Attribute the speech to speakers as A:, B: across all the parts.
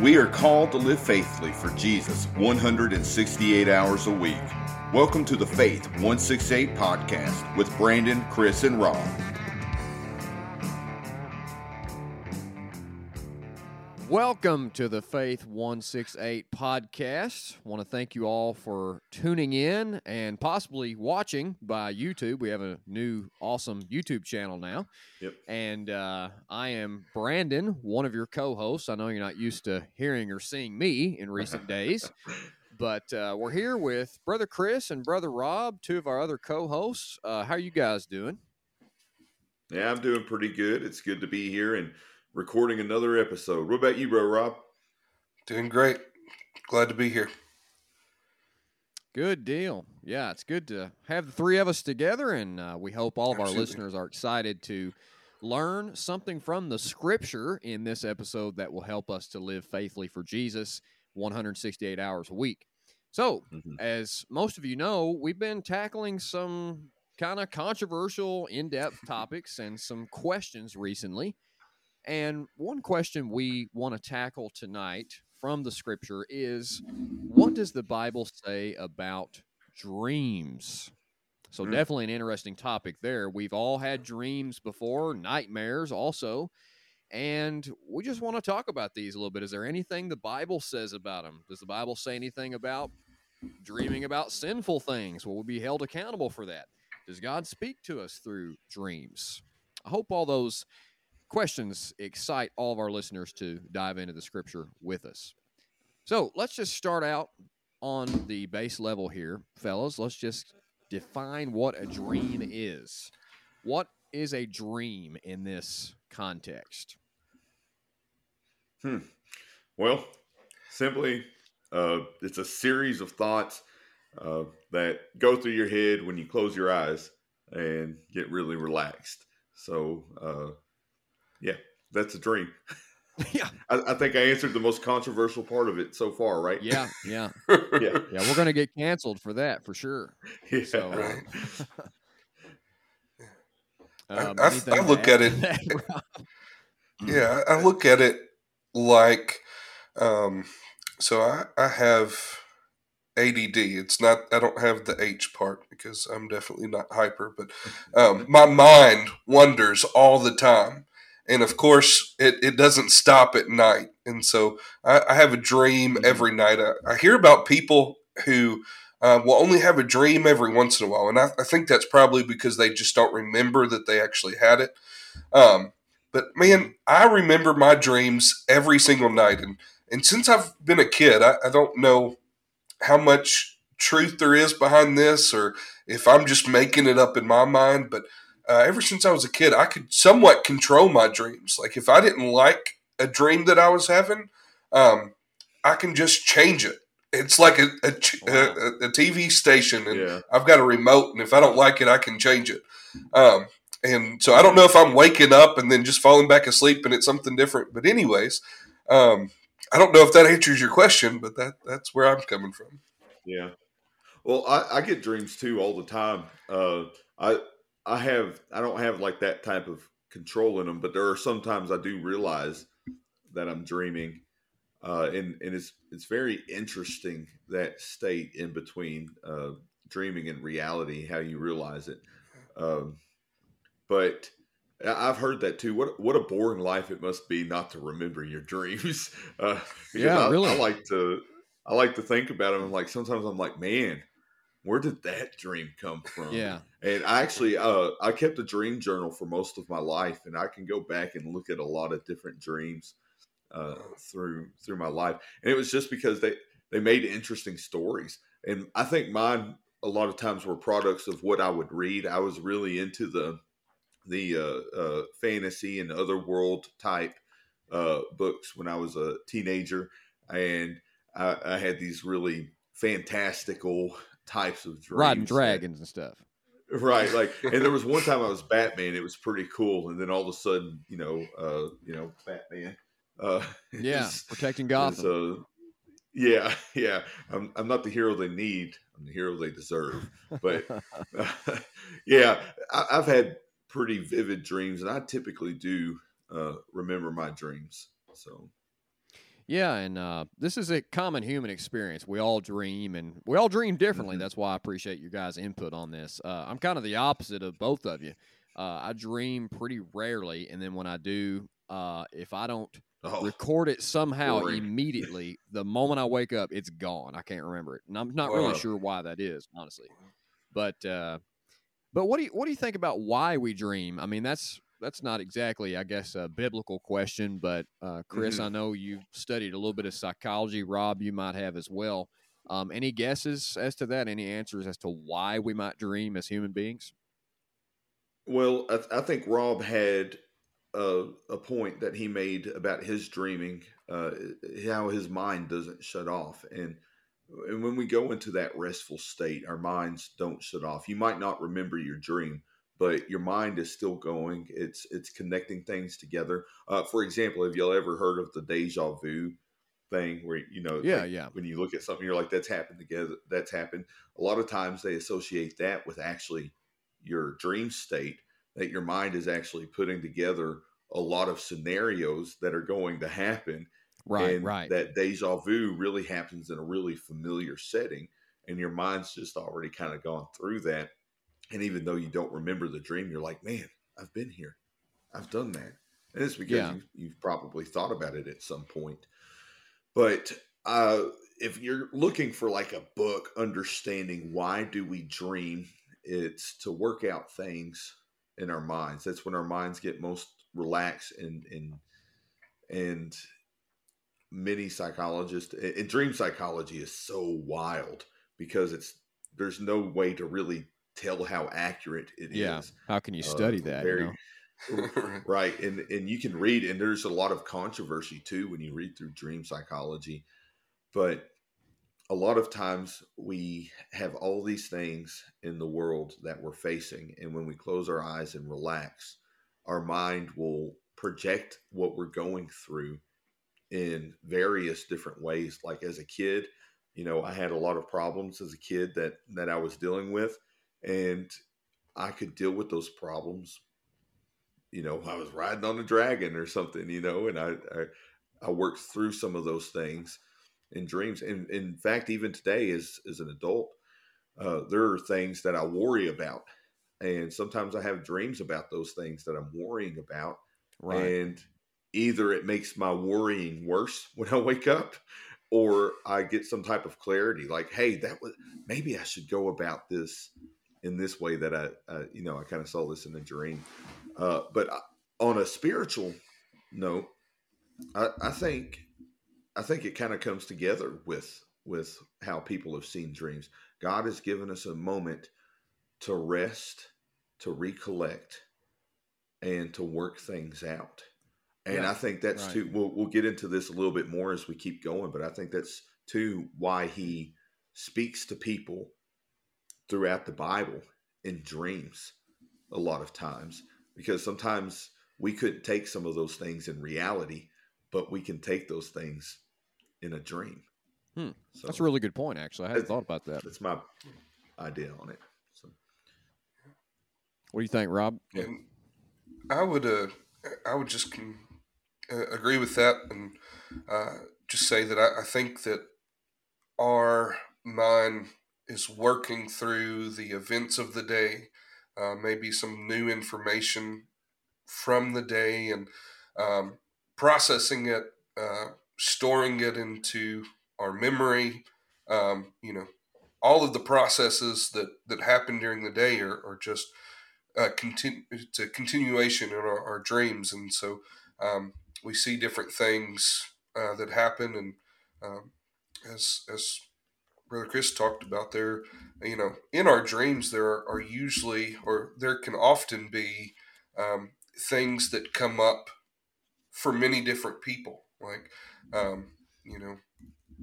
A: We are called to live faithfully for Jesus 168 hours a week. Welcome to the Faith 168 podcast with Brandon, Chris, and Rob.
B: Welcome to the Faith 168 podcast. want to thank you all for tuning in and possibly watching by YouTube. We have a new awesome YouTube channel now.
A: Yep.
B: And uh, I am Brandon, one of your co hosts. I know you're not used to hearing or seeing me in recent days, but uh, we're here with Brother Chris and Brother Rob, two of our other co hosts. Uh, how are you guys doing?
A: Yeah, I'm doing pretty good. It's good to be here and recording another episode. What about you, bro, Rob?
C: Doing great. Glad to be here.
B: Good deal. Yeah, it's good to have the three of us together, and uh, we hope all of
C: Absolutely.
B: our listeners are excited to learn something from the scripture in this episode that will help us to live faithfully for Jesus 168 hours a week. So,
A: Mhm.
B: as most of you know, we've been tackling some kind of controversial, in depth topics and some questions recently. And one question we want to tackle tonight from the scripture is what does the Bible say about dreams? So,
A: Mm.
B: definitely an interesting topic there. We've all had dreams before, nightmares also. And we just want to talk about these a little bit. Is there anything the Bible says about them? Does the Bible say anything about dreaming about sinful things? Will we be held accountable for that? Does God speak to us through dreams? I hope all those questions excite all of our listeners to dive into the scripture with us. So let's just start out on the base level here, fellas. Let's just define what a dream is. What is a dream in this context?
A: Hmm. Well, simply, uh, it's a series of thoughts uh, that go through your head when you close your eyes and get really relaxed. So, uh, yeah, that's a dream.
B: yeah,
A: I, I think I answered the most controversial part of it so far, right?
B: yeah, yeah,
A: yeah,
B: yeah. We're gonna get canceled for that for sure.
A: yeah.
B: So,
C: Right.
B: Um,
C: I- I- I look at it- Yeah, I I look at it like um, so I, I have ADD. It's not I don't have the H part because I'm definitely not hyper, but um, my mind wanders all the time. And of course, it, it doesn't stop at night. And so I, I have a dream
A: Mhm.
C: every night. I, I hear about people who uh, will only have a dream every once in a while. And I, I think that's probably because they just don't remember that they actually had it. Um, but man, I remember my dreams every single night. And, and since I've been a kid, I, I don't know how much truth there is behind this or if I'm just making it up in my mind. But uh, ever since I was a kid, I could somewhat control my dreams. Like if I didn't like a dream that I was having, um, I can just change it. It's like a, a,
B: Wow.
C: a, a TV station, and
A: yeah.
C: I've got a remote, and if I don't like it, I can change it. Um, and so I don't know if I'm waking up and then just falling back asleep and it's something different. But anyways, um, I don't know if that answers your question, but that that's where I'm coming from.
A: Yeah. Well, I, I get dreams too all the time. Uh, I I have I don't have like that type of control in them, but there are sometimes I do realize that I'm dreaming, uh, and and it's it's very interesting that state in between uh, dreaming and reality, how you realize it. Um, but I've heard that too. What what a boring life it must be not to remember your dreams. Uh,
B: Yeah,
A: I,
B: really.
A: I like to I like to think about them. And like sometimes I'm like, man, where did that dream come from?
B: Yeah,
A: And I actually uh, I kept a dream journal for most of my life, and I can go back and look at a lot of different dreams uh, through through my life. And it was just because they they made interesting stories, and I think mine a lot of times were products of what I would read. I was really into the the uh, uh, fantasy and otherworld type uh, books when I was a teenager, and I, I had these really fantastical types of dreams.
B: riding dragons and stuff.
A: right like and there was one time i was batman it was pretty cool and then all of a sudden you know uh you know batman uh
B: Yeah, protecting Gotham.
A: uh, yeah yeah I'm, I'm not the hero they need i'm the hero they deserve but yeah I, i've had pretty vivid dreams and i typically do uh remember my dreams so
B: Yeah, and uh, this is a common human experience. We all dream, and we all dream differently.
A: Mhm.
B: That's why I appreciate your guys' input on this. Uh, I'm kind of the opposite of both of you. Uh, I dream pretty rarely, and then when I do, uh, if I don't
A: Oh,
B: record it somehow
A: boring.
B: immediately, the moment I wake up, it's gone. I can't remember it, and I'm not really sure why that is, honestly. But uh, but what do you what do you think about why we dream? I mean, that's that's not exactly, I guess, a biblical question. But uh, Chris,
A: Mhm.
B: I know you've studied a little bit of psychology. Rob, you might have as well. Um, any guesses as to that? Any answers as to why we might dream as human beings?
A: Well, I, th- I think Rob had a, a point that he made about his dreaming, uh, how his mind doesn't shut off, and and when we go into that restful state, our minds don't shut off. You might not remember your dream, but your mind is still going. It's it's connecting things together. Uh, for example, have y'all ever heard of the deja vu thing, where you know,
B: Yeah,
A: like,
B: yeah.
A: when you look at something, you're like, "That's happened together. That's happened." A lot of times, they associate that with actually your dream state that your mind is actually putting together a lot of scenarios that are going to happen
B: Right,
A: and
B: right.
A: that deja vu really happens in a really familiar setting and your mind's just already kind of gone through that and even though you don't remember the dream you're like man i've been here. I've done that. And it's because
B: Yeah.
A: you, you've probably thought about it at some point. But uh, if you're looking for like a book understanding why do we dream it's to work out things in our minds. That's when our minds get most relaxed and and and many psychologists and dream psychology is so wild because it's there's no way to really tell how accurate it is.
B: yeah. How can you
A: Uh,
B: study that? you know?
A: right and and you can read and there's a lot of controversy too when you read through dream psychology but a lot of times we have all these things in the world that we're facing and when we close our eyes and relax our mind will project what we're going through in various different ways like as a kid you know i had a lot of problems as a kid that that i was dealing with and i could deal with those problems you know, I was riding on a dragon or something, you know, and I, I, I worked through some of those things in dreams. And in fact, even today as, as an adult, uh, there are things that I worry about. And sometimes I have dreams about those things that I'm worrying about.
B: Right.
A: And either it makes my worrying worse when I wake up or I get some type of clarity like, hey, that was maybe I should go about this in this way that I, uh, you know, I kind of saw this in a dream. Uh, but on a spiritual note, I, I think I think it kind of comes together with with how people have seen dreams. God has given us a moment to rest, to recollect, and to work things out. And
B: Yeah,
A: I think that's
B: right.
A: too. We'll we'll get into this a little bit more as we keep going, but I think that's too why he speaks to people throughout the Bible in dreams a lot of times because sometimes we couldn't take some of those things in reality, but we can take those things in a dream.
B: Hmm.
A: So
B: That's a really good point, actually. I hadn't thought about that.
A: that's my idea on it. So
B: What do you think, Rob?
C: And I would, uh, I would just con- uh, agree with that, and uh, just say that I, I think that our mind is working through the events of the day, uh, maybe some new information from the day, and um, processing it, uh, storing it into our memory. Um, you know, all of the processes that that happen during the day are, are just it's a continuation in our, our dreams, and so um, we see different things uh, that happen, and um, as as Brother Chris talked about, there, you know, in our dreams there are, usually or there can often be um, things that come up for many different people. Like, um, you know,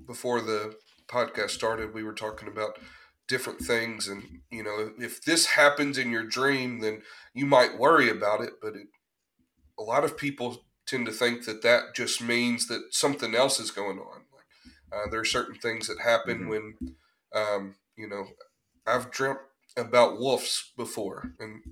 C: before the podcast started, we were talking about different things, and you know, if this happens in your dream, then you might worry about it. But it, a lot of people tend to think that that just means that something else is going on. Uh, there are certain things that happen
A: Mhm.
C: when, um, you know, I've dreamt about wolves before, and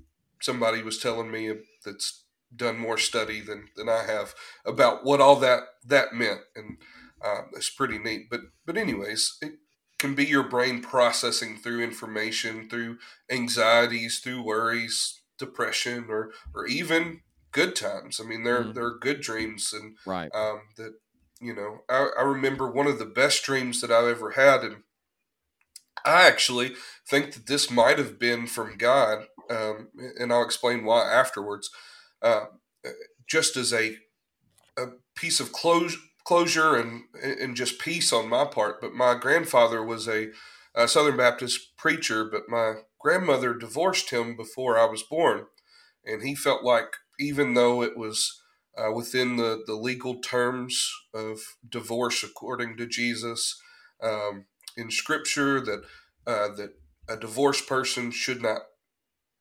C: somebody was telling me that's done more study than, than I have about what all that that meant, and uh, it's pretty neat. But but anyways, it can be your brain processing through information, through anxieties, through worries, depression, or or even good times. I mean, there
B: Mhm.
C: there are good dreams and
B: Right.
C: um, that you know I, I remember one of the best dreams that i've ever had and i actually think that this might have been from god um, and i'll explain why afterwards. Uh, just as a, a piece of closure closure and and just peace on my part but my grandfather was a, a southern baptist preacher but my grandmother divorced him before i was born. And he felt like even though it was uh, within the, the legal terms of divorce according to Jesus um, in Scripture that uh, that a divorced person should not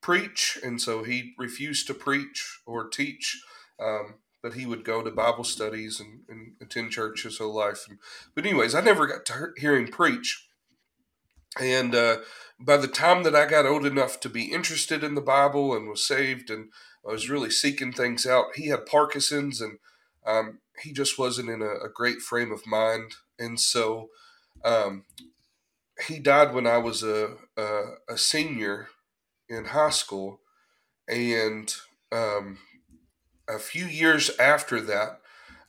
C: preach, and so he refused to preach or teach. Um, but he would go to Bible studies and, and attend church his whole life. And, but anyways, I never got to hear him preach. And uh, by the time that I got old enough to be interested in the Bible and was saved and I was really seeking things out. He had Parkinson's, and um, he just wasn't in a, a, great frame of mind, and so um, he died when I was a, a, a senior in high school, and um, a few years after that,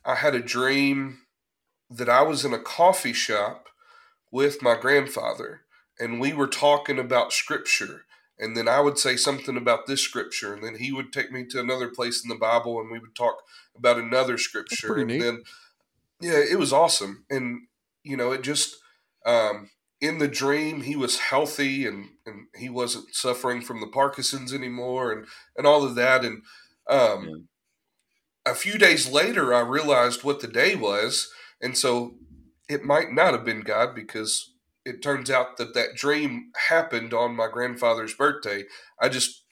C: I had a dream that I was in a coffee shop with my grandfather, and we were talking about scripture and then I would say something about this scripture, and then he would take me to another place in the Bible, and we would talk about another scripture, and
B: neat.
C: then yeah, it was awesome, and you know, it just um, in the dream he was healthy and and he wasn't suffering from the Parkinson's anymore, and and all of that, and um,
A: Yeah.
C: a few days later I realized what the day was, and so it might not have been God because it turns out that that dream happened on my grandfather's birthday. I just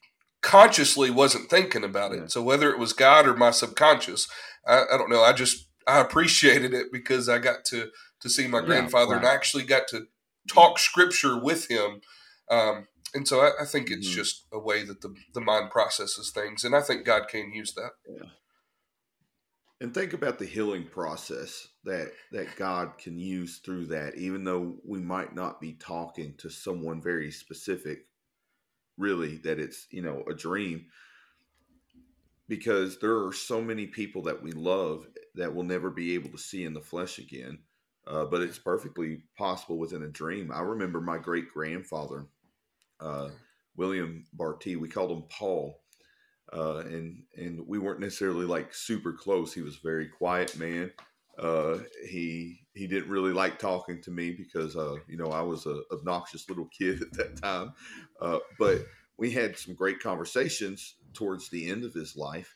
C: consciously wasn't thinking about it.
A: Yeah.
C: So whether it was God or my subconscious, I, I don't know. I just I appreciated it because I got to to see my
A: Yeah,
C: grandfather and. I actually got to talk scripture with him. Um, and so I, I think it's
A: Mhm.
C: just a way that the, the mind processes things, and I think God can use that.
A: And think about the healing process that that God can use through that, even though we might not be talking to someone very specific, really, that it's, you know, a dream. Because there are so many people that we love that we'll never be able to see in the flesh again. Uh, but it's perfectly possible within a dream. I remember my great grandfather, uh, William Barty, we called him Paul uh, and and we weren't necessarily like super close. He was a very quiet man. Uh, he he didn't really like talking to me because uh, you know I was a obnoxious little kid at that time. Uh, but we had some great conversations towards the end of his life,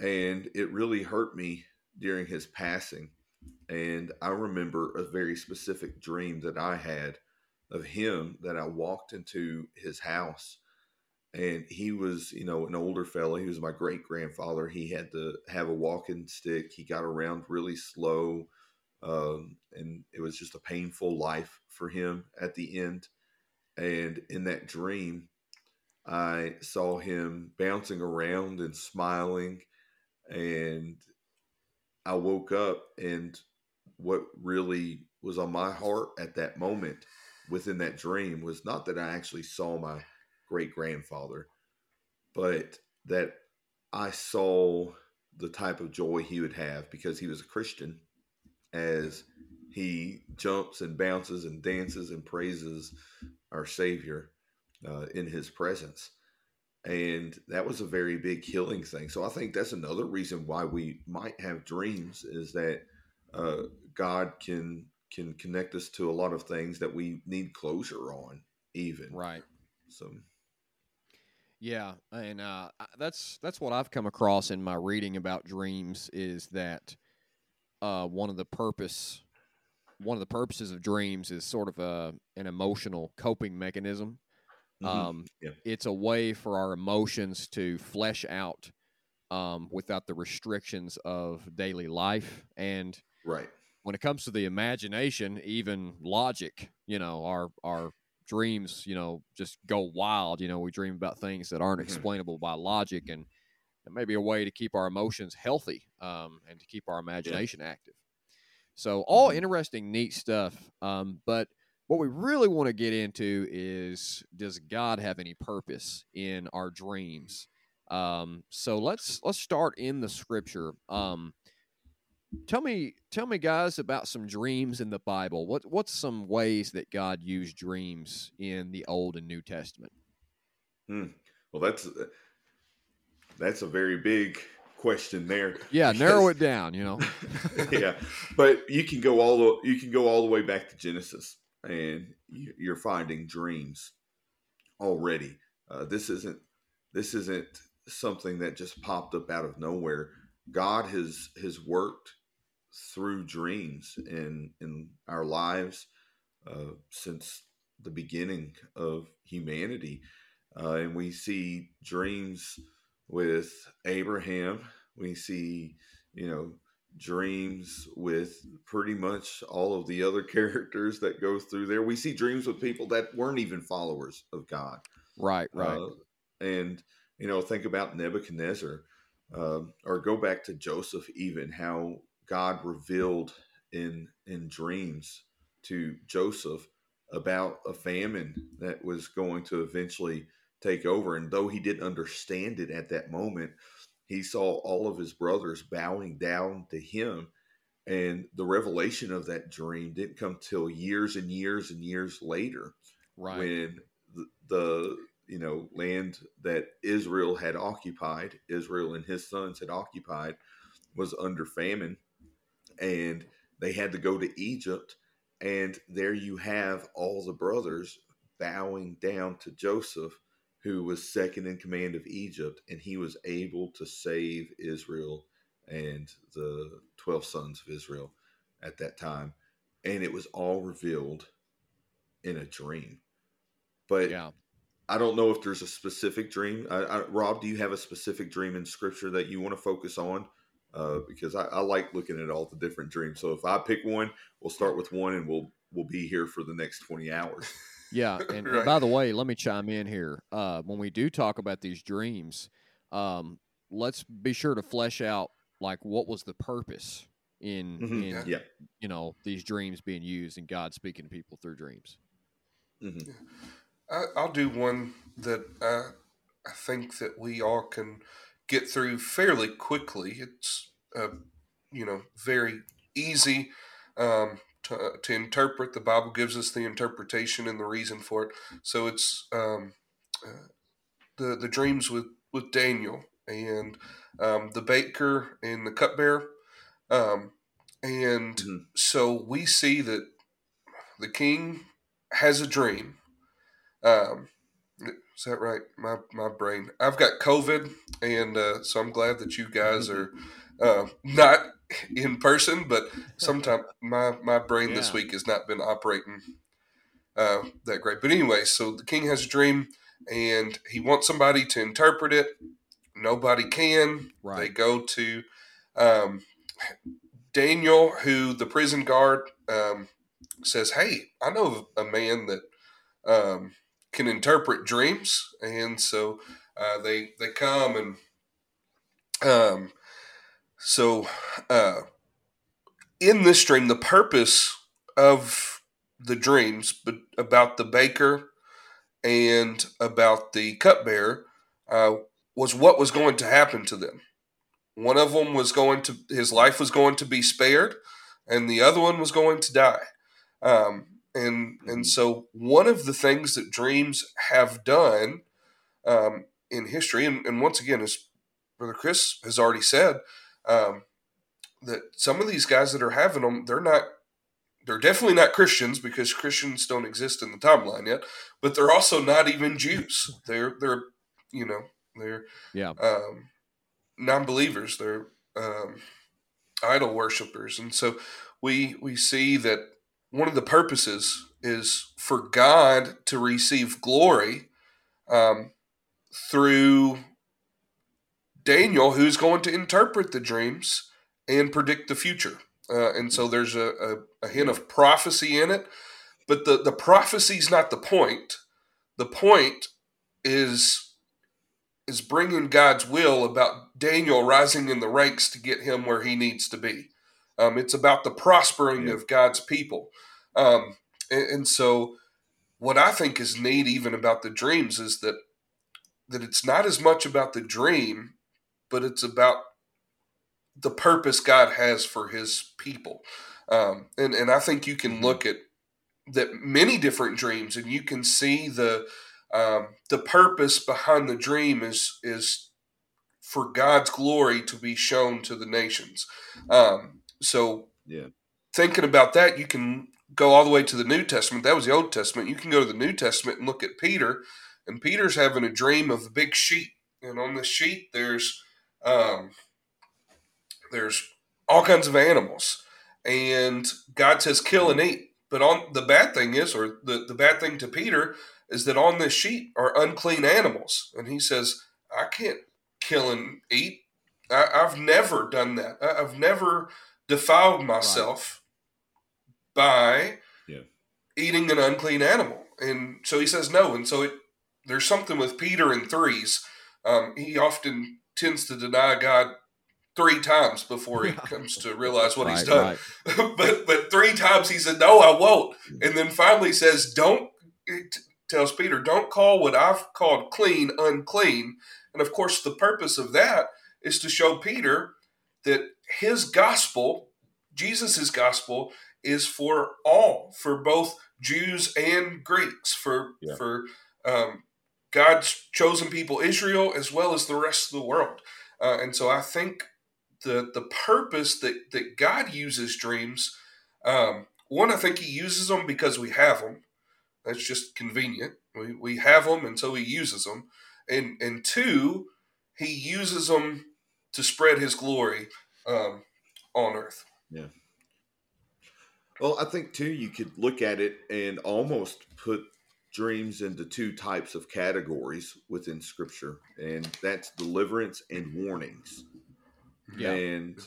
A: and it really hurt me during his passing. And I remember a very specific dream that I had of him that I walked into his house and he was you know an older fella he was my great grandfather he had to have a walking stick he got around really slow um, and it was just a painful life for him at the end and in that dream i saw him bouncing around and smiling and i woke up and what really was on my heart at that moment within that dream was not that i actually saw my great grandfather, but that I saw the type of joy he would have because he was a Christian as he jumps and bounces and dances and praises our Savior uh, in his presence. And that was a very big healing thing. So I think that's another reason why we might have dreams is that uh, God can can connect us to a lot of things that we need closure on, even.
B: Right.
A: So
B: Yeah, and uh, that's that's what I've come across in my reading about dreams is that uh, one of the purpose one of the purposes of dreams is sort of a an emotional coping mechanism.
A: mhm.
B: Um,
A: Yeah.
B: It's a way for our emotions to flesh out um, without the restrictions of daily life. And
A: right.
B: when it comes to the imagination, even logic, you know, our our dreams, you know, just go wild. You know, we dream about things that aren't
A: Mhm.
B: explainable by logic, and it may be a way to keep our emotions healthy um, and to keep our imagination active. So all
A: Mhm.
B: interesting, neat stuff. Um, but what we really want to get into is does God have any purpose in our dreams? Um, so let's let's start in the scripture. Um, tell me tell me guys about some dreams in the Bible. What what's some ways that God used dreams in the Old and New Testament?
A: Hmm. Well, that's that's a very big question there.
B: Yeah, narrow it down, you know.
A: yeah, but you can go all the you can go all the way back to Genesis, and you- you're finding dreams already. Uh, this isn't this isn't something that just popped up out of nowhere. God has has worked through dreams in in our lives uh, since the beginning of humanity, uh, and we see dreams with Abraham. We see you know dreams with pretty much all of the other characters that go through there. We see dreams with people that weren't even followers of God.
B: right, right.
A: Uh, and, you know, think about Nebuchadnezzar um, or go back to Joseph, even how God revealed in, in dreams to Joseph about a famine that was going to eventually take over. And though he didn't understand it at that moment, he saw all of his brothers bowing down to him. And the revelation of that dream didn't come till years and years and years later
B: right.
A: when the, the you know land that Israel had occupied, Israel and his sons had occupied, was under famine, and they had to go to Egypt, and there you have all the brothers bowing down to Joseph, who was second in command of Egypt, and he was able to save Israel and the twelve sons of Israel at that time, and it was all revealed in a dream. But
B: yeah.
A: I don't know if there's a specific dream. I, I, Rob, do you have a specific dream in Scripture that you want to focus on? Uh, because I, I like looking at all the different dreams. So if I pick one, we'll start with one, and we'll we'll be here for the next twenty hours.
B: Yeah, and, and by the way, let me chime in here. Uh, when we do talk about these dreams, um, let's be sure to flesh out like what was the purpose in
A: Mhm.
B: in
C: Yeah.
A: Yeah.
B: you know these dreams being used and God speaking to people through dreams.
A: hmm
C: I, I'll do one that I, I think that we all can get through fairly quickly. It's uh, you know very easy um, to, to interpret. The Bible gives us the interpretation and the reason for it. So it's um, uh, the the dreams with with Daniel and um, the baker and the cupbearer. Um, and
A: Mhm.
C: so we see that the king has a dream. Um, is that right? My my brain. I've got COVID, and uh, so I'm glad that you guys are uh, not in person. But sometimes my my brain this week has not been operating uh, that great. But anyway, so the king has a dream, and he wants somebody to interpret it. Nobody can. They go to um, Daniel, who the prison guard um, says, "Hey, I know a man that um, can interpret dreams," and so uh, they they come and um, so uh, in this dream, the purpose of the dreams, but about the baker and about the cupbearer, uh, was what was going to happen to them. One of them was going to his life was going to be spared, and the other one was going to die. Um, and and
A: Mhm.
C: so one of the things that dreams have done um, in history, and, and once again, as Brother Chris has already said, um, that some of these guys that are having them, they're not. They're definitely not Christians because Christians don't exist in the timeline yet. But they're also not even Jews. They're they're you know they're
B: Yeah.
C: um, non-believers. They're um, idol worshippers, and so we we see that one of the purposes is for God to receive glory um, through Daniel, who's going to interpret the dreams and predict the future. Uh, and so there's a, a, a hint of prophecy in it, but the the prophecy's not the point. The point is is bringing God's will about Daniel rising in the ranks to get him where he needs to be. Um, it's about the prospering
A: Yeah.
C: of God's people. Um, and, and so, what I think is neat, even about the dreams, is that that it's not as much about the dream, but it's about the purpose God has for His people. Um, and and I think you can look at that many different dreams, and you can see the um, the purpose behind the dream is is for God's glory to be shown to the nations. Um, so,
A: Yeah.
C: thinking about that, you can go all the way to the New Testament. That was the Old Testament. You can go to the New Testament and look at Peter, and Peter's having a dream of a big sheet, and on the sheet there's um, there's all kinds of animals, and God says kill and eat. But on the bad thing is, or the, the bad thing to Peter is that on this sheet are unclean animals, and he says, I can't kill and eat. I, I've never done that. I, I've never defiled myself by
A: Yeah.
C: eating an unclean animal. And so he says no. And so it, there's something with Peter in threes. Um, he often tends to deny God three times before he comes to realize what he's done.
B: right.
C: but but three times he said no, I won't. And then finally says, "Don't." It tells Peter, "Don't call what I've called clean unclean." And of course, the purpose of that is to show Peter that his gospel, Jesus' gospel, is for all, for both Jews and Greeks, for
A: Yeah.
C: for um, God's chosen people, Israel, as well as the rest of the world. Uh, and so I think the the purpose that that God uses dreams. Um, one, I think He uses them because we have them. That's just convenient. We, we have them, and so He uses them. And and two, He uses them to spread His glory um, on earth.
A: Well, I think too, you could look at it and almost put dreams into two types of categories within Scripture, and that's deliverance and warnings.
B: Yeah.
A: And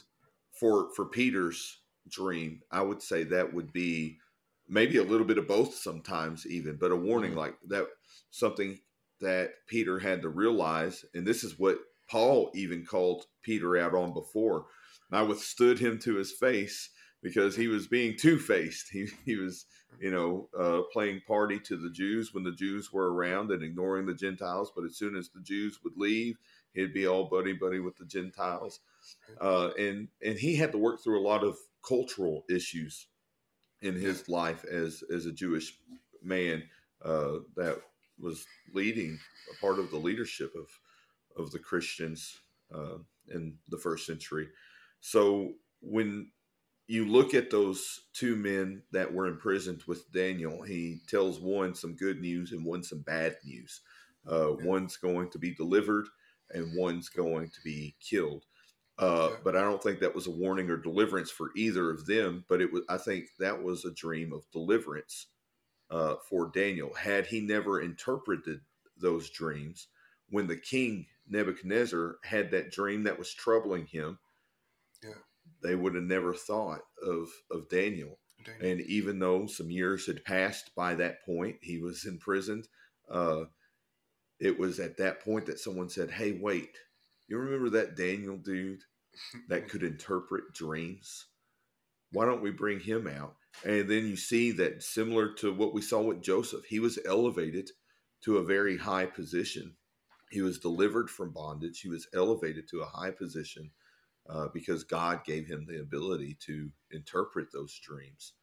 A: for for Peter's dream, I would say that would be maybe a little bit of both sometimes even, but a warning
B: Mhm.
A: like that something that Peter had to realize, and this is what Paul even called Peter out on before. I withstood him to his face because he was being two faced. He he was you know uh, playing party to the Jews when the Jews were around and ignoring the Gentiles. But as soon as the Jews would leave, he'd be all buddy buddy with the Gentiles. Uh, and and he had to work through a lot of cultural issues in his life as as a Jewish man uh, that was leading a part of the leadership of of the Christians uh, in the first century. So when you look at those two men that were imprisoned with Daniel, he tells one some good news and one some bad news. Uh,
C: Yeah.
A: One's going to be delivered and one's going to be killed. Uh,
C: Yeah.
A: but I don't think that was a warning or deliverance for either of them. But it was, I think that was a dream of deliverance uh, for Daniel. Had he never interpreted those dreams, when the king Nebuchadnezzar had that dream that was troubling him,
C: Yeah.
A: They would have never thought of of Daniel. And even though some years had passed by that point, he was imprisoned. Uh, it was at that point that someone said, "Hey, wait! You remember that Daniel dude that could interpret dreams? Why don't we bring him out?" And then you see that similar to what we saw with Joseph, he was elevated to a very high position. He was delivered from bondage. He was elevated to a high position uh, because God gave him the ability to interpret those dreams.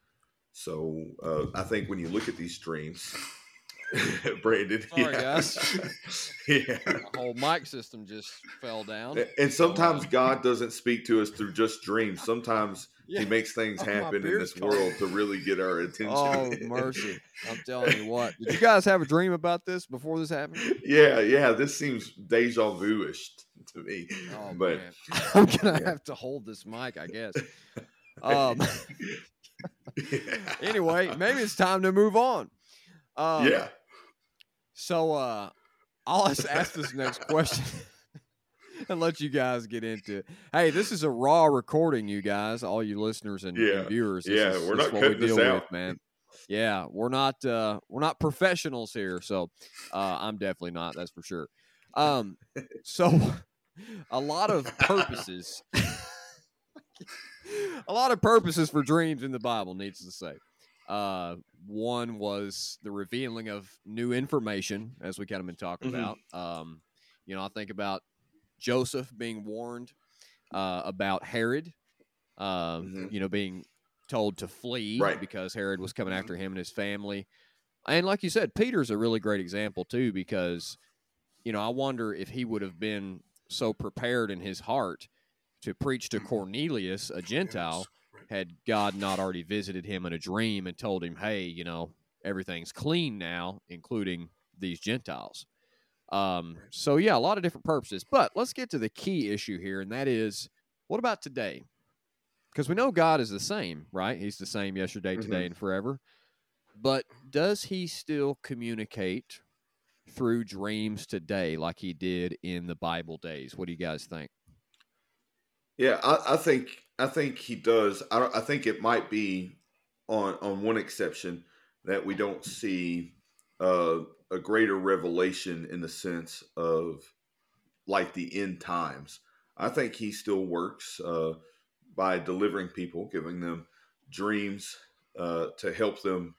A: So uh, I think when you look at these dreams, Brandon,
B: Sorry, guys.
A: yeah.
B: The whole mic system just fell down.
A: And sometimes God doesn't speak to us through just dreams. Sometimes
B: Yeah.
A: He makes things happen in this world to really get our attention.
B: Oh mercy! I'm telling you what. Did you guys have a dream about this before this happened?
A: yeah, yeah. This seems deja vu-ish to me.
B: Oh
A: but
B: man, I'm gonna
A: yeah.
B: have to hold this mic, I guess. Um. anyway, maybe it's time to move on. Um,
A: yeah.
B: So uh, I'll just ask this next question and let you guys get into it. Hey, this is a raw recording, you guys, all you listeners and, and viewers. This
A: Yeah,
B: is,
A: we're not
B: what we
A: cutting this out.
B: with, man. Yeah, we're not uh, we're not professionals here, so uh, I'm definitely not. That's for sure. Um, so a lot of purposes. a lot of purposes for dreams in the Bible, needs to say. Uh, one was the revealing of new information, as we kind of been talking
A: Mhm.
B: about. Um, you know, I think about Joseph being warned uh, about Herod, um,
A: Mhm.
B: you know, being told to flee
A: Right.
B: because Herod was coming
C: Mhm.
B: after him and his family. And like you said, Peter's a really great example too, because you know I wonder if he would have been so prepared in his heart to preach to
C: Mhm.
B: Cornelius, a Gentile. Had God not already visited him in a dream and told him, "Hey, you know, everything's clean now, including these Gentiles." Um, so yeah, a lot of different purposes. But let's get to the key issue here, and that is, what about today? Because we know God is the same, right? He's the same yesterday, today, and forever. But does He still communicate through dreams today, like He did in the Bible days? What do you guys think?
A: Yeah, I, I think I think he does. I I think it might be on on one exception that we don't see uh, a greater revelation in the sense of like the end times. I think he still works uh, by delivering people, giving them dreams uh, to help them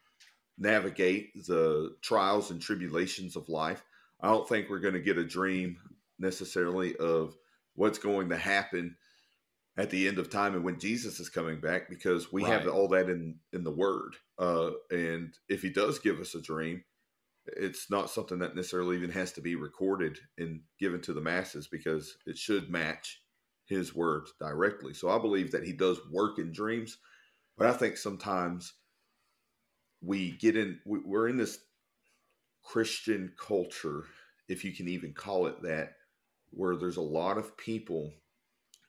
A: navigate the trials and tribulations of life. I don't think we're going to get a dream necessarily of what's going to happen at the end of time and when Jesus is coming back because we have all that in in the word. Uh, and if he does give us a dream, it's not something that necessarily even has to be recorded and given to the masses because it should match his words directly. So I believe that he does work in dreams, but I think sometimes we get in we're in this Christian culture, if you can even call it that, where there's a lot of people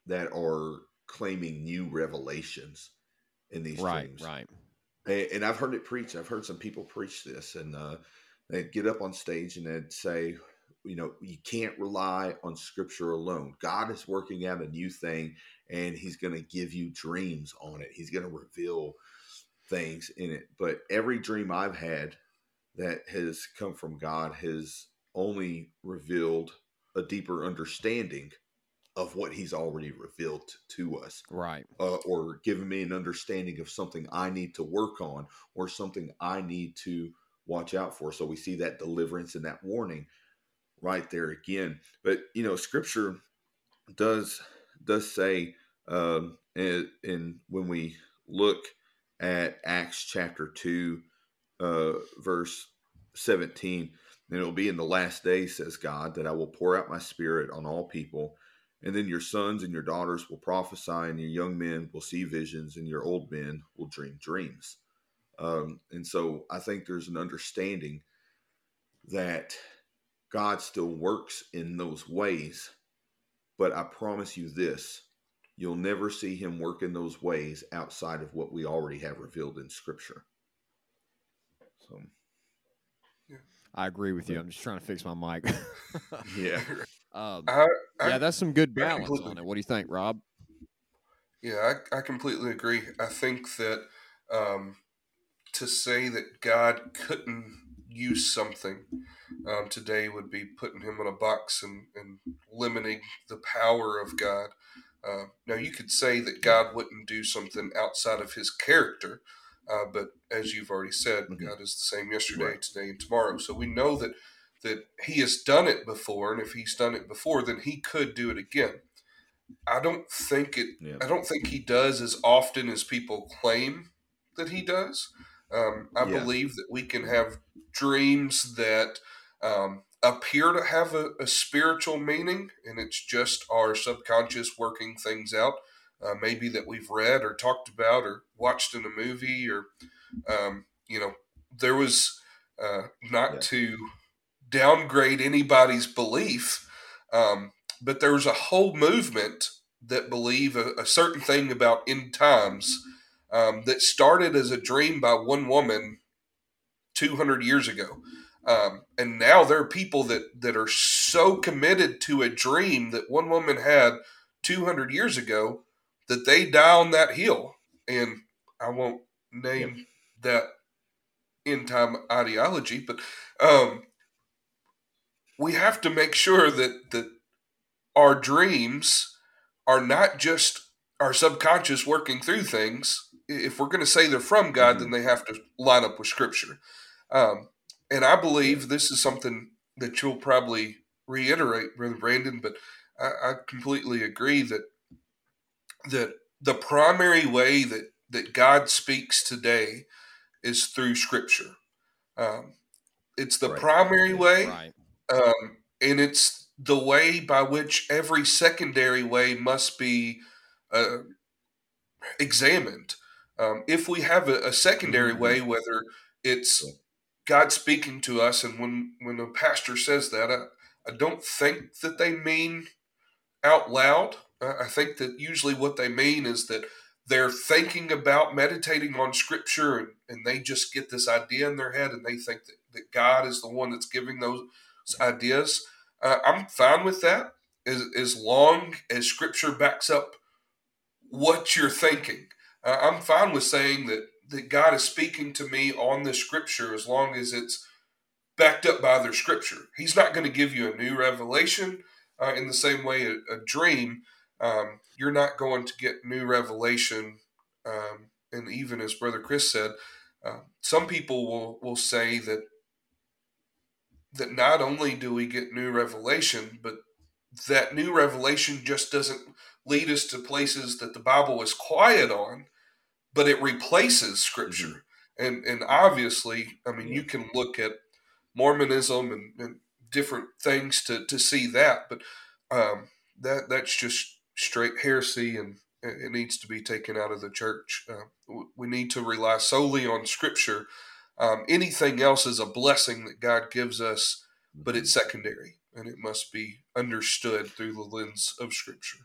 A: that are claiming new revelations in these
B: Right,
A: dreams.
B: right.
A: A- And I've heard it preached. I've heard some people preach this, and uh, they'd get up on stage and they'd say, you know, you can't rely on scripture alone. God is working out a new thing, and He's going to give you dreams on it. He's going to reveal things in it. But every dream I've had that has come from God has only revealed a deeper understanding of what He's already revealed to us
B: Right.
A: uh, or giving me an understanding of something I need to work on or something I need to watch out for. So we see that deliverance and that warning right there again. But you know, Scripture does does say, um, and, and when we look at Acts chapter two, uh, verse seventeen, and it'll be in the last days, says God, that I will pour out my Spirit on all people. And then your sons and your daughters will prophesy, and your young men will see visions, and your old men will dream dreams. Um, and so I think there's an understanding that God still works in those ways. But I promise you this you'll never see him work in those ways outside of what we already have revealed in Scripture. So,
B: I agree with you. I'm just trying to fix my mic.
A: yeah.
B: um,
C: I, I,
B: yeah, that's some good balance on it. What do you think, Rob?
C: Yeah, I, I completely agree. I think that um, to say that God couldn't use something um, today would be putting him in a box and, and limiting the power of God. Uh, now, you could say that God wouldn't do something outside of his character, uh, but as you've already said,
A: Mhm.
C: God is the same yesterday,
A: Right.
C: today, and tomorrow. So we know that that he has done it before, and if he's done it before, then he could do it again. I don't think it
A: Yeah.
C: I don't think he does as often as people claim that he does. Um, I
A: Yeah.
C: believe that we can have dreams that um, appear to have a, a spiritual meaning, and it's just our subconscious working things out. Uh, maybe that we've read or talked about or watched in a movie, or um, you know, there was uh, not
A: Yeah.
C: to downgrade anybody's belief, um, but there was a whole movement that believe a, a certain thing about end times um, that started as a dream by one woman 200 years ago. Um, and now there are people that, that are so committed to a dream that one woman had 200 years ago that they die on that hill. And I won't name that end time ideology, but um, we have to make sure that, that our dreams are not just our subconscious working through things. If we're going to say they're from God,
A: Mhm.
C: then they have to line up with Scripture. Um, and I believe this is something that you'll probably reiterate, Brother Brandon, but I, I completely agree that that the primary way that that God speaks today is through Scripture. Um, it's the
A: Right.
C: primary way,
B: Right.
C: Um, and it's the way by which every secondary way must be uh, examined. Um, if we have a, a secondary
A: Mhm.
C: way, whether it's God speaking to us, and when when a pastor says that, I, I don't think that they mean out loud. Uh, I think that usually what they mean is that they're thinking about meditating on scripture and, and they just get this idea in their head and they think that, that God is the one that's giving those ideas. Uh, I'm fine with that as, as long as scripture backs up what you're thinking. Uh, I'm fine with saying that, that God is speaking to me on this scripture as long as it's backed up by their scripture. He's not going to give you a new revelation uh, in the same way a, a dream. Um, you're not going to get new revelation. Um, and even as Brother Chris said, uh, some people will, will say that that not only do we get new revelation, but that new revelation just doesn't lead us to places that the Bible is quiet on, but it replaces Scripture. And and obviously, I mean, you can look at Mormonism and, and different things to, to see that, but um, that that's just straight heresy, and it needs to be taken out of the church. Uh, we need to rely solely on Scripture. Um, anything else is a blessing that God gives us, but it's secondary, and it must be understood through the lens of Scripture.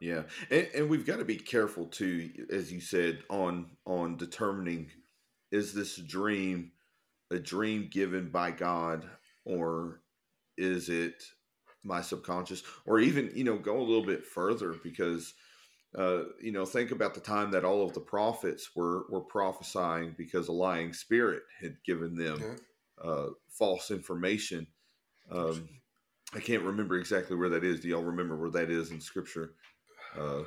A: Yeah, and, and we've got to be careful too, as you said, on on determining is this dream a dream given by God or is it my subconscious, or even you know go a little bit further because uh, you know think about the time that all of the prophets were were prophesying because a lying spirit had given them
C: Yeah.
A: uh, false information. Um, I can't remember exactly where that is. Do y'all remember where that is in Scripture? Uh,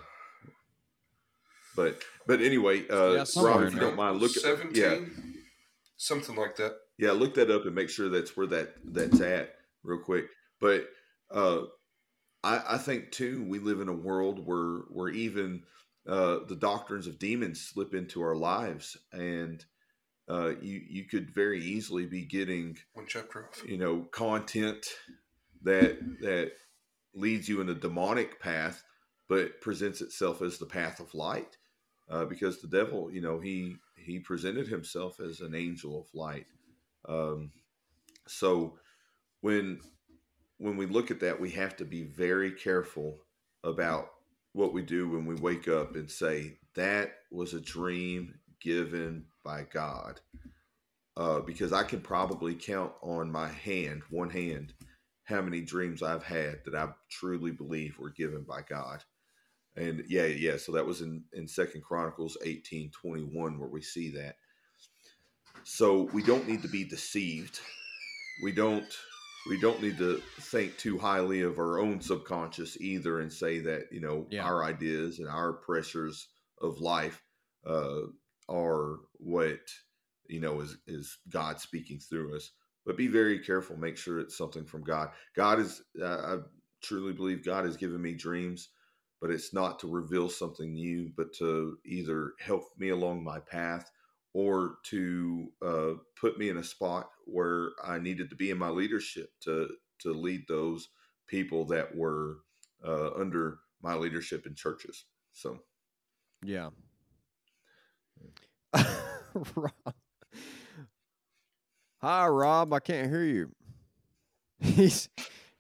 A: but but anyway, uh,
B: Yeah, somewhere
A: Rob, if you don't mind, look at yeah
C: something like that.
A: yeah look that up and make sure that's where that that's at real quick. But uh, I, I think too we live in a world where where even uh, the doctrines of demons slip into our lives, and uh, you you could very easily be getting
C: One chapter off.
A: you know content that that leads you in a demonic path but presents itself as the path of light uh, because the devil you know he he presented himself as an angel of light um, so when when we look at that we have to be very careful about what we do when we wake up and say that was a dream given by god uh, because I can probably count on my hand, one hand, how many dreams I've had that I truly believe were given by God. And yeah, yeah. So that was in in Second Chronicles eighteen twenty one where we see that. So we don't need to be deceived. We don't we don't need to think too highly of our own subconscious either and say that you know
B: Yeah.
A: our ideas and our pressures of life uh, are what you know is is God speaking through us. But be very careful. Make sure it's something from God. God is. Uh, I truly believe God has given me dreams, but it's not to reveal something new, but to either help me along my path or to uh, put me in a spot where I needed to be in my leadership to to lead those people that were uh, under my leadership in churches. So
B: Yeah. Rob. Hi, Rob. I can't hear you. He's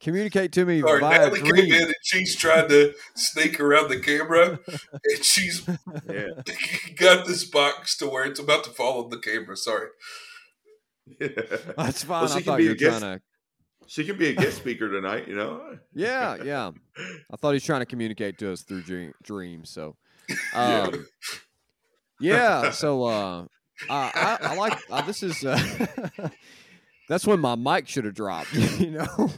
B: communicate to me
C: Sorry,
B: via
C: Natalie came
B: dream.
C: in and she's trying to sneak around the camera, and she's
A: yeah,
C: got this box to where it's about to fall on the camera. Sorry.
B: That's fine.
A: Well, she
B: I
A: can
B: thought
A: be
B: you
A: a
B: were
A: guest-
B: trying to.
A: she can be a guest speaker tonight. You know.
B: Yeah, yeah. I thought he was trying to communicate to us through dream, dreams. So,
A: Yeah.
B: um, yeah. So, uh, uh, I, I like uh, this is uh, That's when my mic should have dropped. You know,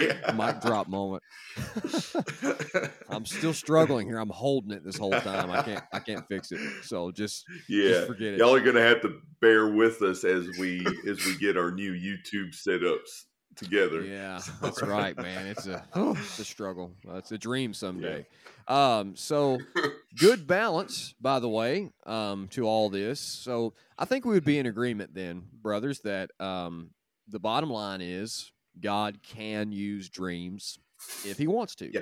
A: Yeah.
B: mic drop moment. I'm still struggling here. I'm holding it this whole time. I can't. I can't fix it. So just,
A: yeah.
B: just forget it.
A: Y'all are gonna have to bear with us as we as we get our new YouTube setups together.
B: Yeah, that's right, man. It's a it's a struggle. Uh, it's a dream someday. Um, so good balance, by the way, um, to all this. So I think we would be in agreement then, brothers, that um, the bottom line is God can use dreams if He wants to.
A: Yeah.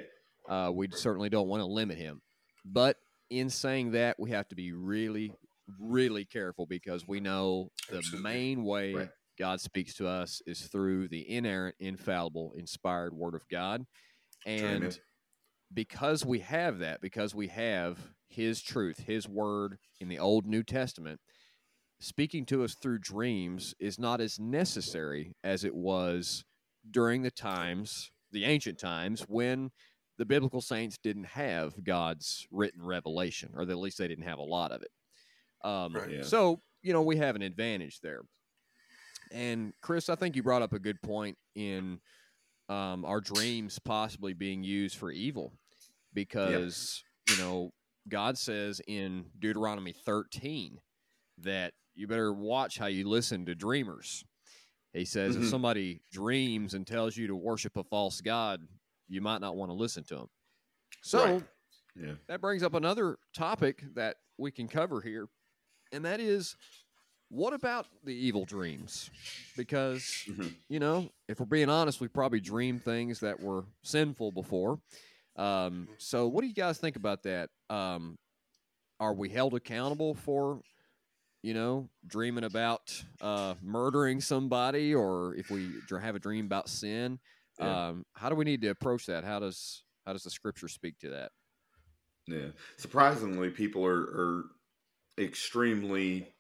B: Uh, we certainly don't want to limit Him, but in saying that, we have to be really, really careful because we know the
C: Absolutely.
B: main way
A: Right.
B: God speaks to us is through the inerrant, infallible, inspired Word of God.
A: Amen.
B: And because we have that, because we have His truth, His Word in the Old New Testament, speaking to us through dreams is not as necessary as it was during the times, the ancient times, when the biblical saints didn't have God's written revelation, or at least they didn't have a lot of it. Um,
C: Right.
A: Yeah.
B: So, you know, we have an advantage there. And Chris, I think you brought up a good point in um, our dreams possibly being used for evil because, you know, God says in Deuteronomy 13 that you better watch how you listen to dreamers. He says if
A: Mhm.
B: somebody dreams and tells you to worship a false god, you might not want to listen to them. So
A: Right. Yeah.
B: that brings up another topic that we can cover here, and that is what about the evil dreams? Because,
A: Mhm.
B: you know, if we're being honest, we probably dreamed things that were sinful before. Um, so, what do you guys think about that? Um, are we held accountable for, you know, dreaming about uh, murdering somebody, or if we have a dream about sin?
A: Yeah.
B: Um, how do we need to approach that? How does how does the scripture speak to that?
A: Yeah. Surprisingly, people are, are extremely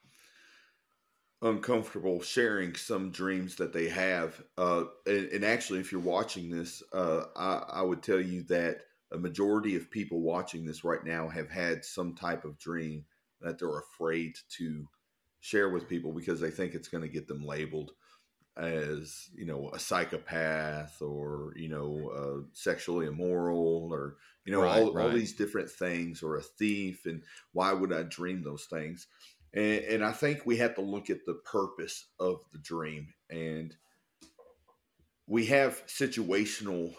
A: uncomfortable sharing some dreams that they have. Uh, and, and actually, if you're watching this, uh, I, I would tell you that a majority of people watching this right now have had some type of dream that they're afraid to share with people because they think it's going to get them labeled as you know a psychopath or you know uh, sexually immoral or you know
B: Right,
A: all, all
B: right.
A: these different things or a thief and why would i dream those things and, and i think we have to look at the purpose of the dream. And we have situational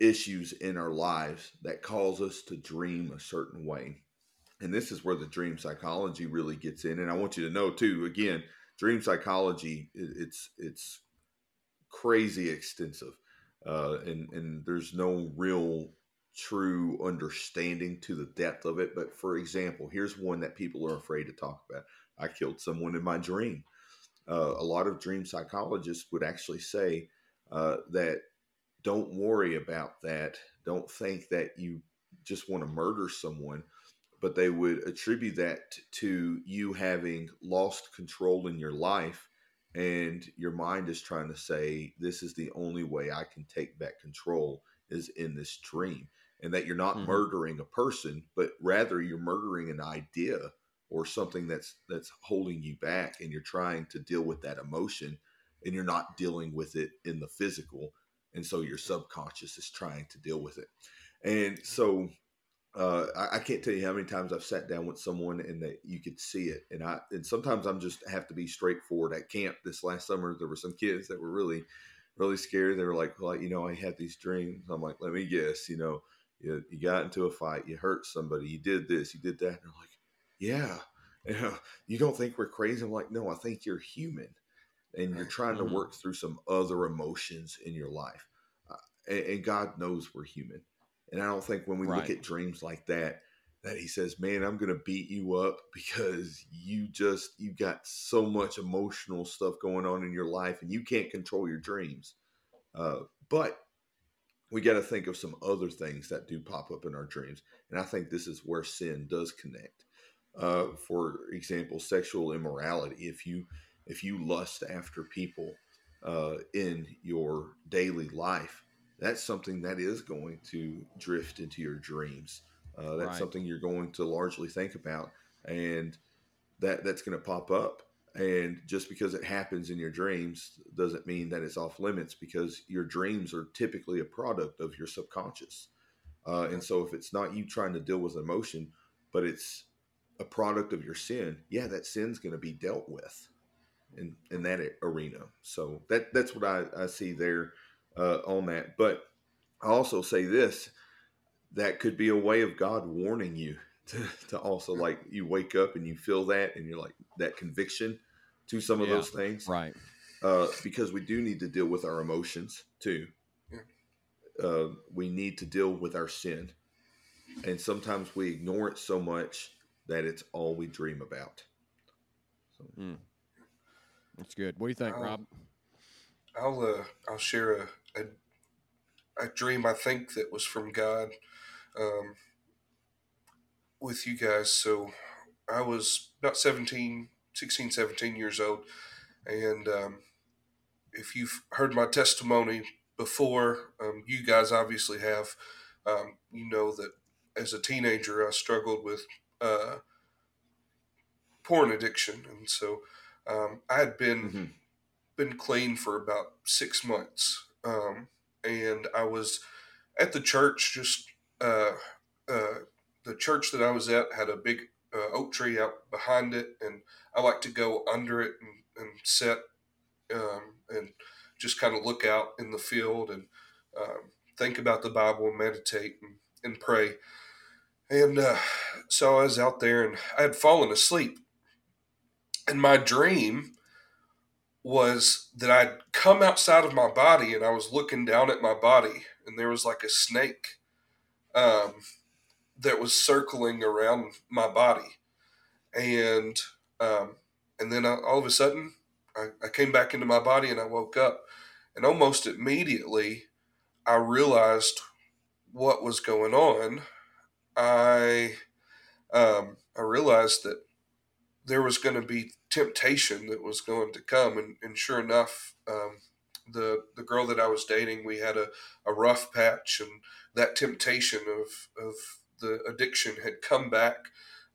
A: issues in our lives that cause us to dream a certain way. And this is where the dream psychology really gets in. And i want you to know too again dream psychology it's it's crazy extensive. Uh, and and there's no real true understanding to the depth of it but for example here's one that people are afraid to talk about. I killed someone in my dream. Uh, a lot of dream psychologists would actually say uh, that don't worry about that. Don't think that you just want to murder someone but they would attribute that to you having lost control in your life and your mind is trying to say this is the only way i can take back control is in this dream and that you're not
B: Mhm.
A: murdering a person but rather you're murdering an idea or something that's that's holding you back and you're trying to deal with that emotion and you're not dealing with it in the physical and so your subconscious is trying to deal with it and so uh, I, I can't tell you how many times I've sat down with someone and that you could see it, and I and sometimes I'm just have to be straightforward. At camp this last summer, there were some kids that were really, really scared. They were like, "Well, you know, I had these dreams." I'm like, "Let me guess, you know, you, you got into a fight, you hurt somebody, you did this, you did that." And they're like, "Yeah, you, know, you don't think we're crazy?" I'm like, "No, I think you're human, and you're
C: Right.
A: trying to work through some other emotions in your life, uh, and, and God knows we're human." And I don't think when we look at dreams like that, that he says, "Man, I'm going to beat you up because you just you got so much emotional stuff going on in your life, and you can't control your dreams." Uh, but we got to think of some other things that do pop up in our dreams, and I think this is where sin does connect. Uh, for example, sexual immorality. If you if you lust after people uh, in your daily life, that's something that is going to drift into your dreams. Uh, that's
B: Right.
A: something you're going to largely think about, and that that's going to pop up. And just because it happens in your dreams doesn't mean that it's off limits because your dreams are typically a product of your subconscious. Uh, and so if it's not you trying to deal with emotion, but it's a product of your sin, yeah, that sin's going to be dealt with in, in that arena. So that that's what I, I see there uh, on that. But I also say this that could be a way of God warning you to, to also like you wake up and you feel that and you're like that conviction to some of
B: Yeah.
A: those things.
B: Right.
A: Uh, because we do need to deal with our emotions too.
C: Yeah.
A: Uh, we need to deal with our sin. And sometimes we ignore it so much that it's all we dream about.
B: That's good. What do you think,
C: Oh.
B: Rob?
C: I'll uh, I'll share a, a a dream I think that was from God um, with you guys. So I was about 17, 16, 17 years old, and um, if you've heard my testimony before, um, you guys obviously have. Um, you know that as a teenager, I struggled with uh, porn addiction, and so um, I had been
A: Mhm.
C: been clean for about six months, um, and I was at the church. Just uh, uh, the church that I was at had a big uh, oak tree out behind it, and I like to go under it and, and sit um, and just kind of look out in the field and um, think about the Bible and meditate and, and pray. And uh, so I was out there, and I had fallen asleep. And my dream was that I'd come outside of my body and I was looking down at my body and there was like a snake um, that was circling around my body. And um, and then I, all of a sudden I, I came back into my body and I woke up and almost immediately I realized what was going on. I um, I realized that there was going to be temptation that was going to come and, and sure enough um, the the girl that I was dating we had a, a rough patch and that temptation of of the addiction had come back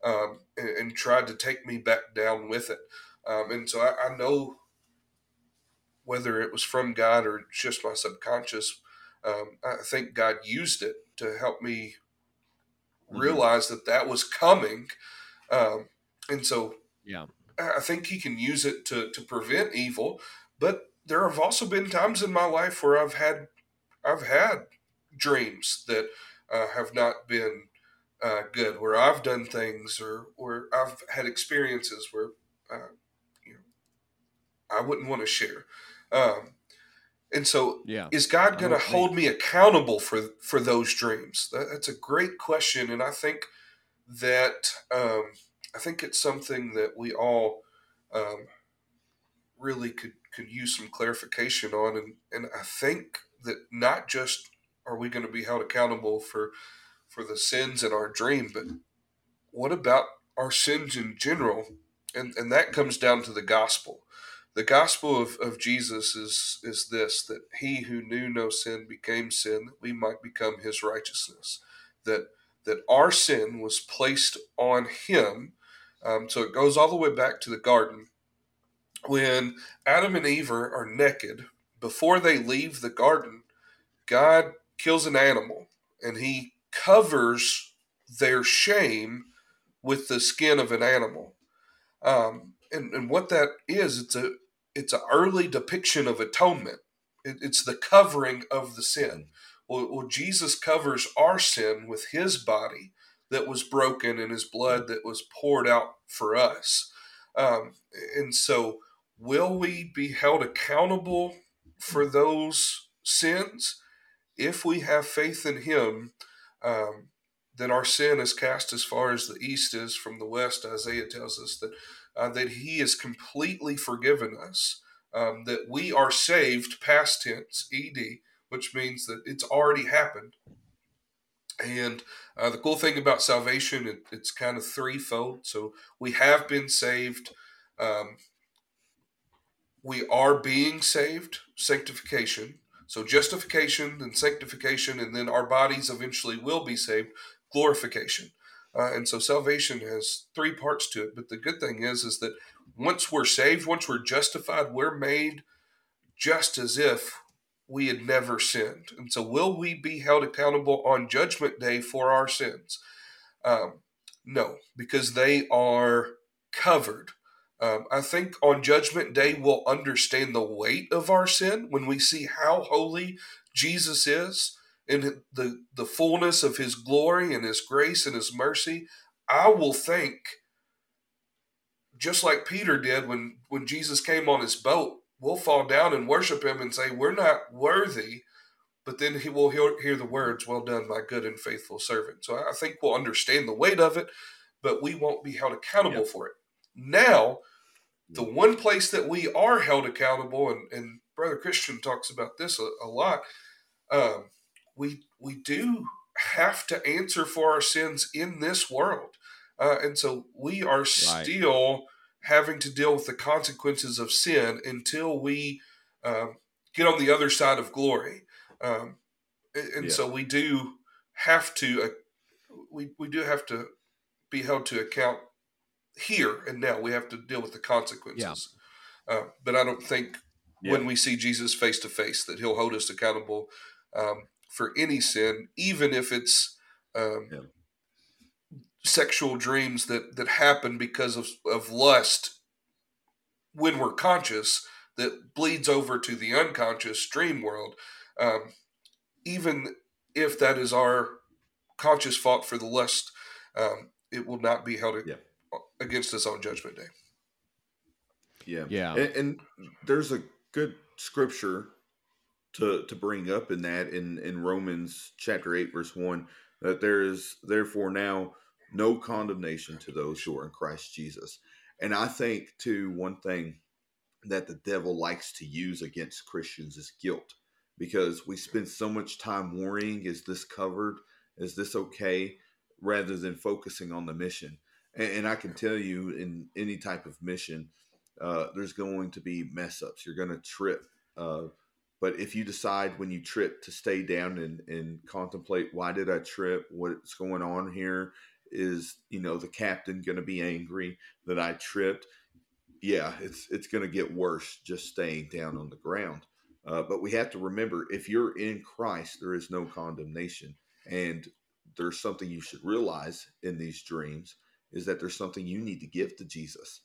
C: um, and, and tried to take me back down with it um, and so I, I know whether it was from God or just my subconscious um, I think God used it to help me
A: Mhm.
C: realize that that was coming um, and so
B: Yeah.
C: I think he can use it to, to prevent evil, but there have also been times in my life where I've had I've had dreams that uh, have not been uh, good, where I've done things or where I've had experiences where uh, you know I wouldn't want to share. Um, and so,
B: Yeah.
C: is God going to hold me accountable for for those dreams? That, that's a great question, and I think that um, I think it's something that we all um, really could could use some clarification on, and and I think that not just are we going to be held accountable for for the sins in our dream, but what about our sins in general? And and that comes down to the gospel. The gospel of, of Jesus is is this that he who knew no sin became sin that we might become his righteousness. That that our sin was placed on him. Um, so it goes all the way back to the garden. When Adam and Eve are, are naked, before they leave the garden, God kills an animal and he covers their shame with the skin of an animal. Um, and, and what that is, it's a it's an early depiction of atonement. It, it's the covering of the sin. Well, well, Jesus covers our sin with his body that was broken and his blood that was poured out for us. Um, and so, will we be held accountable for those sins? If we have faith in him, um, then our sin is cast as far as the east is from the west. Isaiah tells us that uh, that He has completely forgiven us, um, that we are saved, past tense, ed, which means that it's already happened. And uh, the cool thing about salvation, it, it's kind of threefold. So we have been saved. Um, we are being saved, sanctification. So justification and sanctification, and then our bodies eventually will be saved, glorification. Uh, and so salvation has three parts to it. But the good thing is, is that once we're saved, once we're justified, we're made just as if we had never sinned. And so, will we be held accountable on Judgment Day for our sins? Um, no, because they are covered. Um, I think on Judgment Day, we'll understand the weight of our sin when we see how holy Jesus is in the, the fullness of his glory and his grace and his mercy. I will think, just like Peter did when, when Jesus came on his boat, we'll fall down and worship him and say, We're not worthy. But then he will hear, hear the words, Well done, my good and faithful servant. So I think we'll understand the weight of it, but we won't be held accountable yep. for it. Now, the one place that we are held accountable, and, and Brother Christian talks about this a, a lot, um, we we do have to answer for our sins in this world, uh, and so we are right. still having to deal with the consequences of sin until we uh, get on the other side of glory. Um, and yeah. so we do have to uh, we we do have to be held to account here and now. We have to deal with the consequences. Yeah. Uh, but I don't think yeah. when we see Jesus face to face that he'll hold us accountable um, for any sin, even if it's um, yeah. sexual dreams that that happen because of of lust when we're conscious that bleeds over to the unconscious dream world. Um, even if that is our conscious fault for the lust, um, it will not be held yeah. Against us on Judgment Day.
A: Yeah, yeah, and, and, there's a good scripture to to bring up in that in in Romans chapter eight verse one that there is therefore now no condemnation to those who are in Christ Jesus. And I think too one thing that the devil likes to use against Christians is guilt because we spend so much time worrying is this covered? Is this okay? rather than focusing on the mission. And, and I can tell you in any type of mission, uh, there's going to be mess ups. You're going to trip. Uh, but if you decide when you trip to stay down and, and contemplate, why did I trip? What's going on here? Is you know the captain going to be angry that I tripped? Yeah, it's it's going to get worse just staying down on the ground. Uh, but we have to remember, if you're in Christ, there is no condemnation, and there's something you should realize in these dreams is that there's something you need to give to Jesus.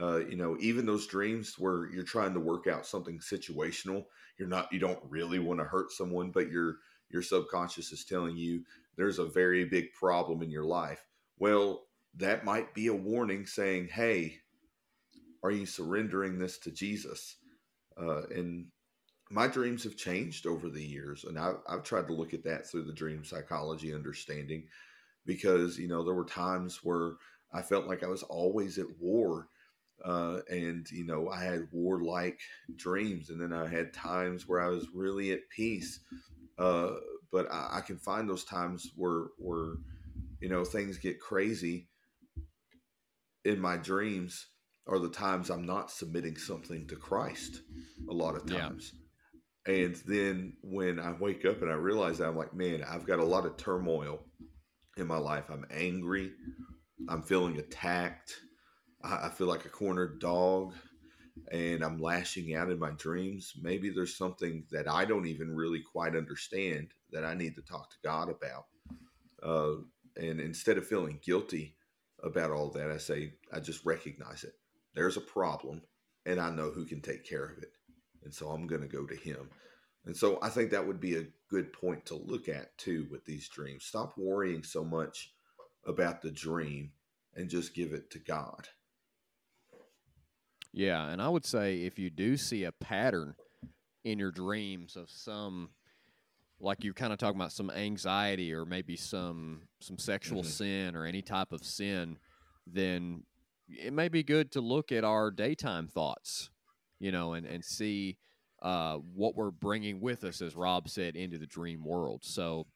A: Uh, you know, even those dreams where you're trying to work out something situational, you're not, you don't really want to hurt someone, but your your subconscious is telling you there's a very big problem in your life. Well, that might be a warning saying, "Hey, are you surrendering this to Jesus?" Uh, and my dreams have changed over the years, and I've, I've tried to look at that through the dream psychology understanding, because you know there were times where I felt like I was always at war uh, and you know I had warlike dreams, and then I had times where I was really at peace. Uh, but I, I, can find those times where where you know things get crazy in my dreams are the times I'm not submitting something to Christ. A lot of times. Yeah. And then when I wake up and I realize that I'm like, man, I've got a lot of turmoil in my life. I'm angry. I'm feeling attacked. I, feel like a cornered dog and I'm lashing out in my dreams. Maybe there's something that I don't even really quite understand that I need to talk to God about. Uh, and instead of feeling guilty about all that, I say, I just recognize it. There's a problem, and I know who can take care of it. And so I'm going to go to Him. And so I think that would be a good point to look at too with these dreams. Stop worrying so much about the dream and just give it to God.
B: Yeah, and I would say if you do see a pattern in your dreams of some like you're kind of talking about some anxiety or maybe some some sexual mm-hmm. sin or any type of sin, then it may be good to look at our daytime thoughts, you know, and and see uh, what we're bringing with us, as Rob said, into the dream world. So,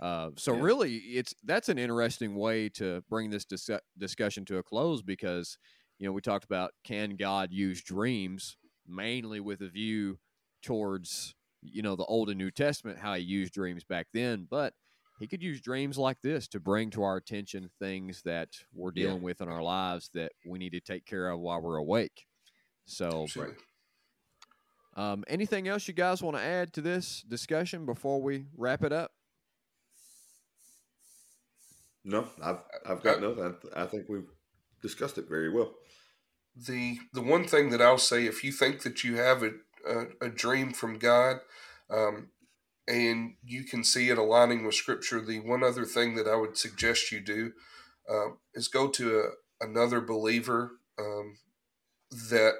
B: uh, so yeah. really, it's that's an interesting way to bring this dis- discussion to a close because you know, we talked about can God use dreams mainly with a view towards, you know, the Old and New Testament, how he used dreams back then. But he could use dreams like this to bring to our attention things that we're
A: Yeah.
B: dealing with in our lives that we need to take care of while we're awake. So,
C: Absolutely.
B: Um, anything else you guys want to add to this discussion before we wrap it up?
A: No, I've I've got nothing. I, I think we've discussed it very well.
C: the the one thing that I'll say, if you think that you have a a, a dream from God, um, and you can see it aligning with Scripture, the one other thing that I would suggest you do um, is go to a, another believer um, that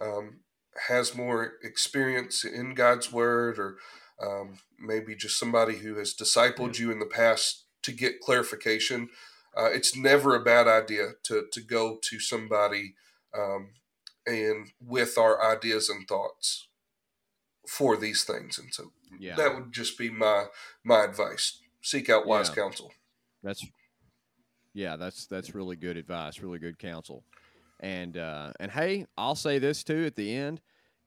C: um, has more experience in God's Word, or um, maybe just somebody who has discipled you in the past to get clarification. Uh, it's never a bad idea to to go to somebody um, and with our ideas and thoughts for these things. And so
B: Yeah,
C: that would just be my my advice. Seek out wise
B: Yeah.
C: counsel.
B: that's yeah, that's that's really good advice, really good counsel. And uh, and hey, I'll say this too at the end: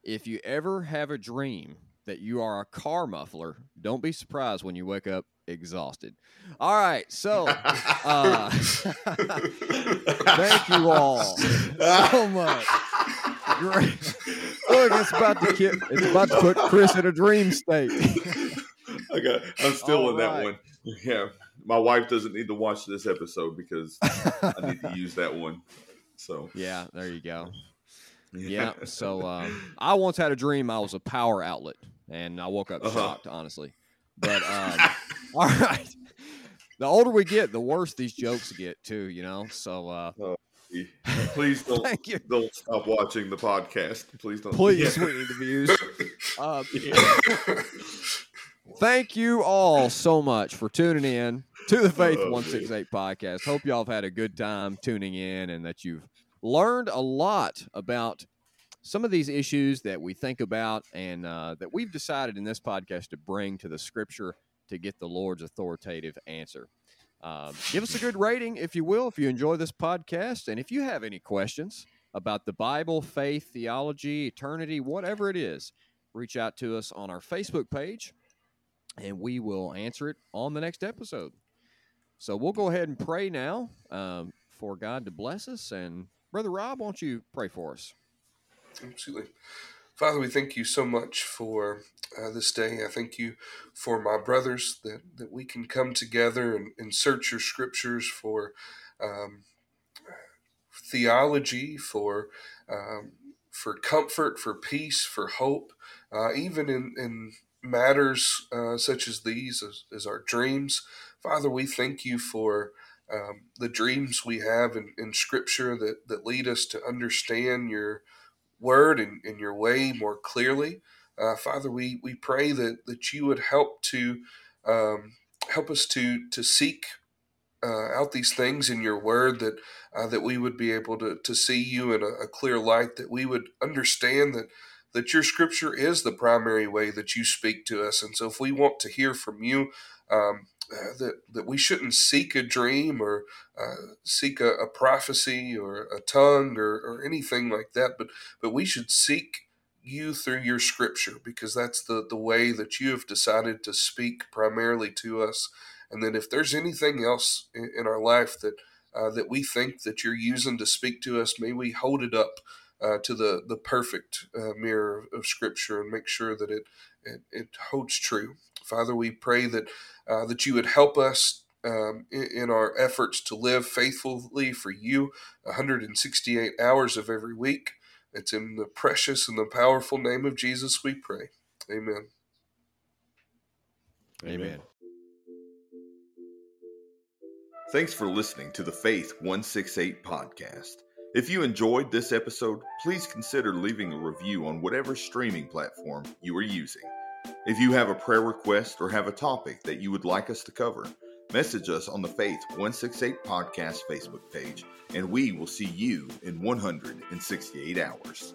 B: if you ever have a dream that you are a car muffler, don't be surprised when you wake up exhausted. All right, so uh, thank you all so much. Great. Look, it's about to ki- it's about to put Chris in a dream state.
A: I got. I'm still
B: All
A: in that one. Yeah, my wife doesn't need to watch this episode because I need to use that one. So
B: yeah, there you go. Yeah. So um, I once had a dream I was a power outlet, and I woke up
A: Uh-huh.
B: shocked, honestly. But um, all right, the older we get, the worse these jokes get too. You know. So uh,
A: please don't
B: thank you.
A: don't stop watching the podcast. Please don't.
B: Please,
A: Yeah.
B: we need the views. Uh, thank you all so much for tuning in to the Faith
A: Oh,
B: 168 podcast. Hope y'all have had a good time tuning in and that you've learned a lot about some of these issues that we think about and uh, that we've decided in this podcast to bring to the scripture to get the Lord's authoritative answer. Um, give us a good rating, if you will, if you enjoy this podcast. And if you have any questions about the Bible, faith, theology, eternity, whatever it is, reach out to us on our Facebook page and we will answer it on the next episode. So we'll go ahead and pray now um, for God to bless us. And Brother Rob, won't you pray for us?
C: Absolutely. Father, we thank you so much for uh, this day. I thank you for my brothers that, that we can come together and, and search your scriptures for um, theology, for um, for comfort, for peace, for hope, uh, even in, in matters uh, such as these, as, as our dreams. Father, we thank you for um, the dreams we have in, in Scripture that, that lead us to understand your word and, and your way more clearly. Uh, Father, we, we pray that, that you would help to um, help us to to seek uh, out these things in your word that uh, that we would be able to, to see you in a, a clear light that we would understand that that your scripture is the primary way that you speak to us and so if we want to hear from you um, uh, that that we shouldn't seek a dream or uh, seek a, a prophecy or a tongue or, or anything like that but but we should seek you through your scripture because that's the the way that you have decided to speak primarily to us and then if there's anything else in, in our life that uh, that we think that you're using to speak to us, may we hold it up uh, to the the perfect uh, mirror of, of Scripture and make sure that it it, it holds true. Father, we pray that uh, that you would help us um, in, in our efforts to live faithfully for you, 168 hours of every week. It's in the precious and the powerful name of Jesus we pray. Amen.
B: Amen.
A: Thanks for listening to the Faith 168 podcast. If you enjoyed this episode, please consider leaving a review on whatever streaming platform you are using. If you have a prayer request or have a topic that you would like us to cover, message us on the Faith 168 podcast Facebook page, and we will see you in 168 hours.